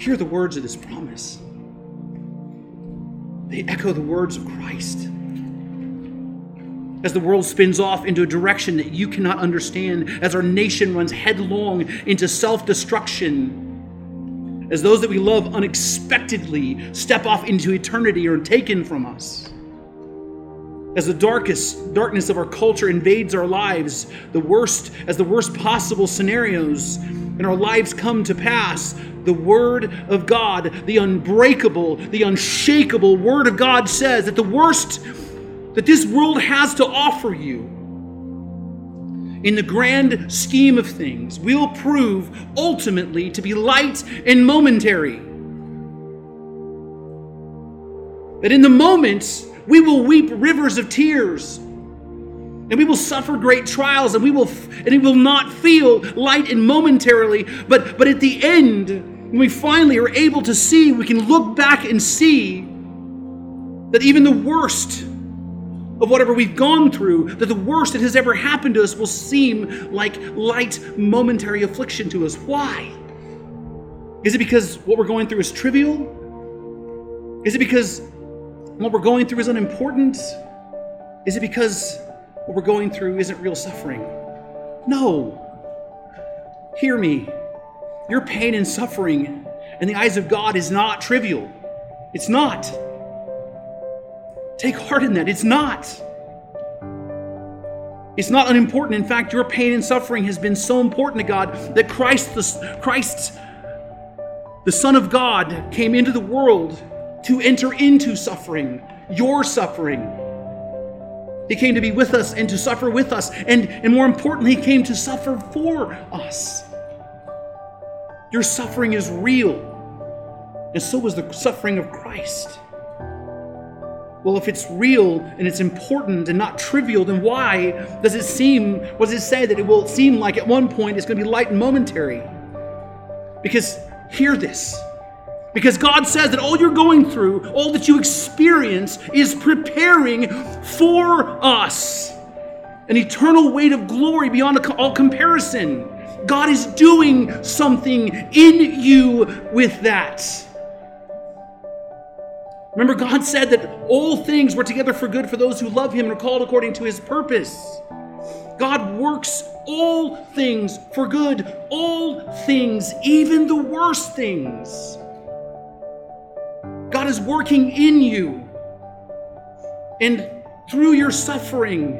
Hear the words of this promise. They echo the words of Christ. As the world spins off into a direction that you cannot understand, as our nation runs headlong into self destruction, as those that we love unexpectedly step off into eternity or taken from us as the darkest darkness of our culture invades our lives the worst as the worst possible scenarios in our lives come to pass the word of god the unbreakable the unshakable word of god says that the worst that this world has to offer you in the grand scheme of things will prove ultimately to be light and momentary that in the moments we will weep rivers of tears. And we will suffer great trials, and we will and it will not feel light and momentarily. But but at the end, when we finally are able to see, we can look back and see that even the worst of whatever we've gone through, that the worst that has ever happened to us will seem like light, momentary affliction to us. Why? Is it because what we're going through is trivial? Is it because what we're going through is unimportant? Is it because what we're going through isn't real suffering? No. Hear me. Your pain and suffering in the eyes of God is not trivial. It's not. Take heart in that. It's not. It's not unimportant. In fact, your pain and suffering has been so important to God that Christ, the, Christ, the Son of God, came into the world to enter into suffering, your suffering. He came to be with us and to suffer with us. And, and more importantly, He came to suffer for us. Your suffering is real, and so is the suffering of Christ. Well, if it's real and it's important and not trivial, then why does it seem, does it say that it will seem like at one point it's going to be light and momentary? Because hear this because God says that all you're going through, all that you experience, is preparing for us an eternal weight of glory beyond all comparison. God is doing something in you with that. Remember, God said that all things were together for good for those who love Him and are called according to His purpose. God works all things for good, all things, even the worst things. God is working in you and through your suffering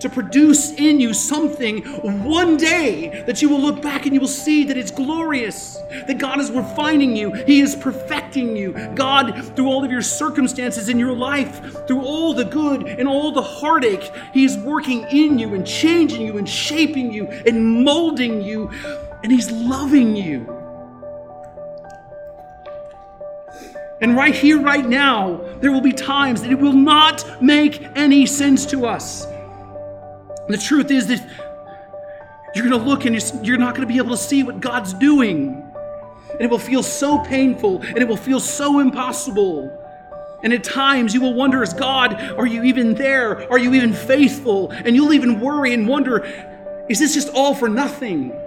to produce in you something one day that you will look back and you will see that it's glorious, that God is refining you, He is perfecting you. God, through all of your circumstances in your life, through all the good and all the heartache, He is working in you and changing you and shaping you and molding you, and He's loving you. And right here, right now, there will be times that it will not make any sense to us. The truth is that you're going to look and you're not going to be able to see what God's doing. And it will feel so painful and it will feel so impossible. And at times you will wonder, is God, are you even there? Are you even faithful? And you'll even worry and wonder, is this just all for nothing?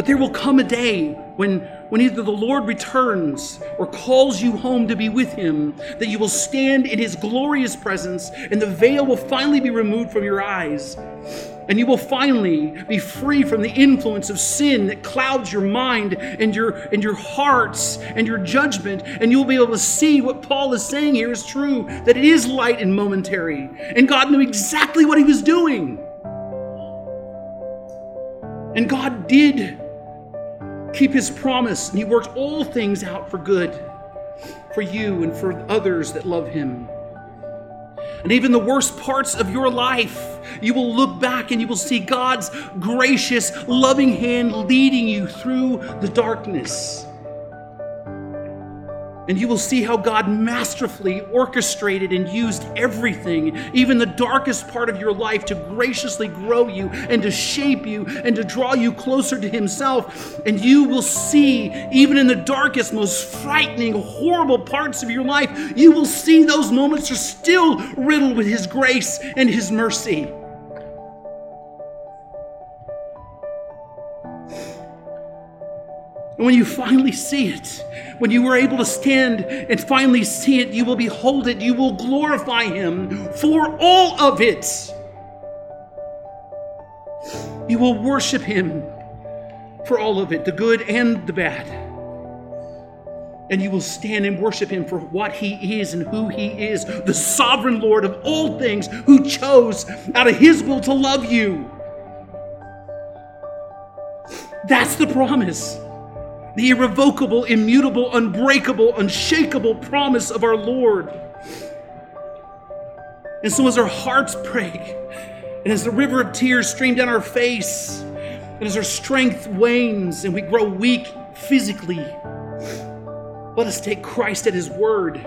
But there will come a day when, when either the Lord returns or calls you home to be with Him, that you will stand in His glorious presence and the veil will finally be removed from your eyes. And you will finally be free from the influence of sin that clouds your mind and your, and your hearts and your judgment. And you'll be able to see what Paul is saying here is true that it is light and momentary. And God knew exactly what He was doing. And God did keep his promise, and he worked all things out for good for you and for others that love him. And even the worst parts of your life, you will look back and you will see God's gracious, loving hand leading you through the darkness. And you will see how God masterfully orchestrated and used everything, even the darkest part of your life, to graciously grow you and to shape you and to draw you closer to Himself. And you will see, even in the darkest, most frightening, horrible parts of your life, you will see those moments are still riddled with His grace and His mercy. And when you finally see it, when you are able to stand and finally see it, you will behold it, you will glorify Him for all of it. You will worship Him for all of it, the good and the bad. And you will stand and worship Him for what He is and who He is, the sovereign Lord of all things, who chose out of His will to love you. That's the promise the irrevocable, immutable, unbreakable, unshakable promise of our Lord. And so, as our hearts break, and as the river of tears stream down our face, and as our strength wanes and we grow weak physically, let us take Christ at His word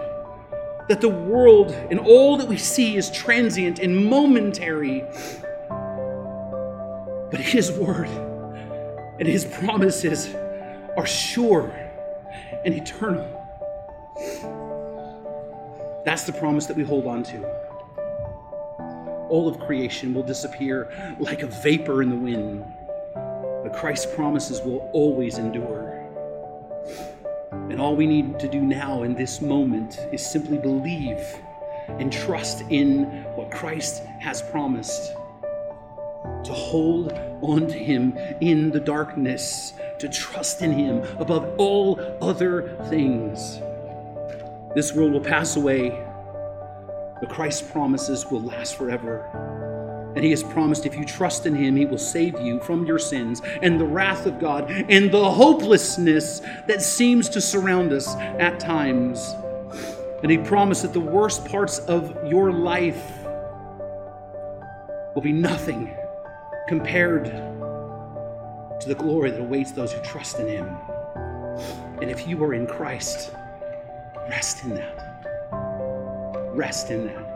that the world and all that we see is transient and momentary. But His word and His promises are sure and eternal. That's the promise that we hold on to. All of creation will disappear like a vapor in the wind, but Christ's promises will always endure. And all we need to do now in this moment is simply believe and trust in what Christ has promised. To hold on to Him in the darkness to trust in Him above all other things. This world will pass away, but Christ's promises will last forever. And He has promised if you trust in Him, He will save you from your sins and the wrath of God and the hopelessness that seems to surround us at times. And He promised that the worst parts of your life will be nothing compared to the glory that awaits those who trust in Him. And if you are in Christ, rest in that. Rest in that.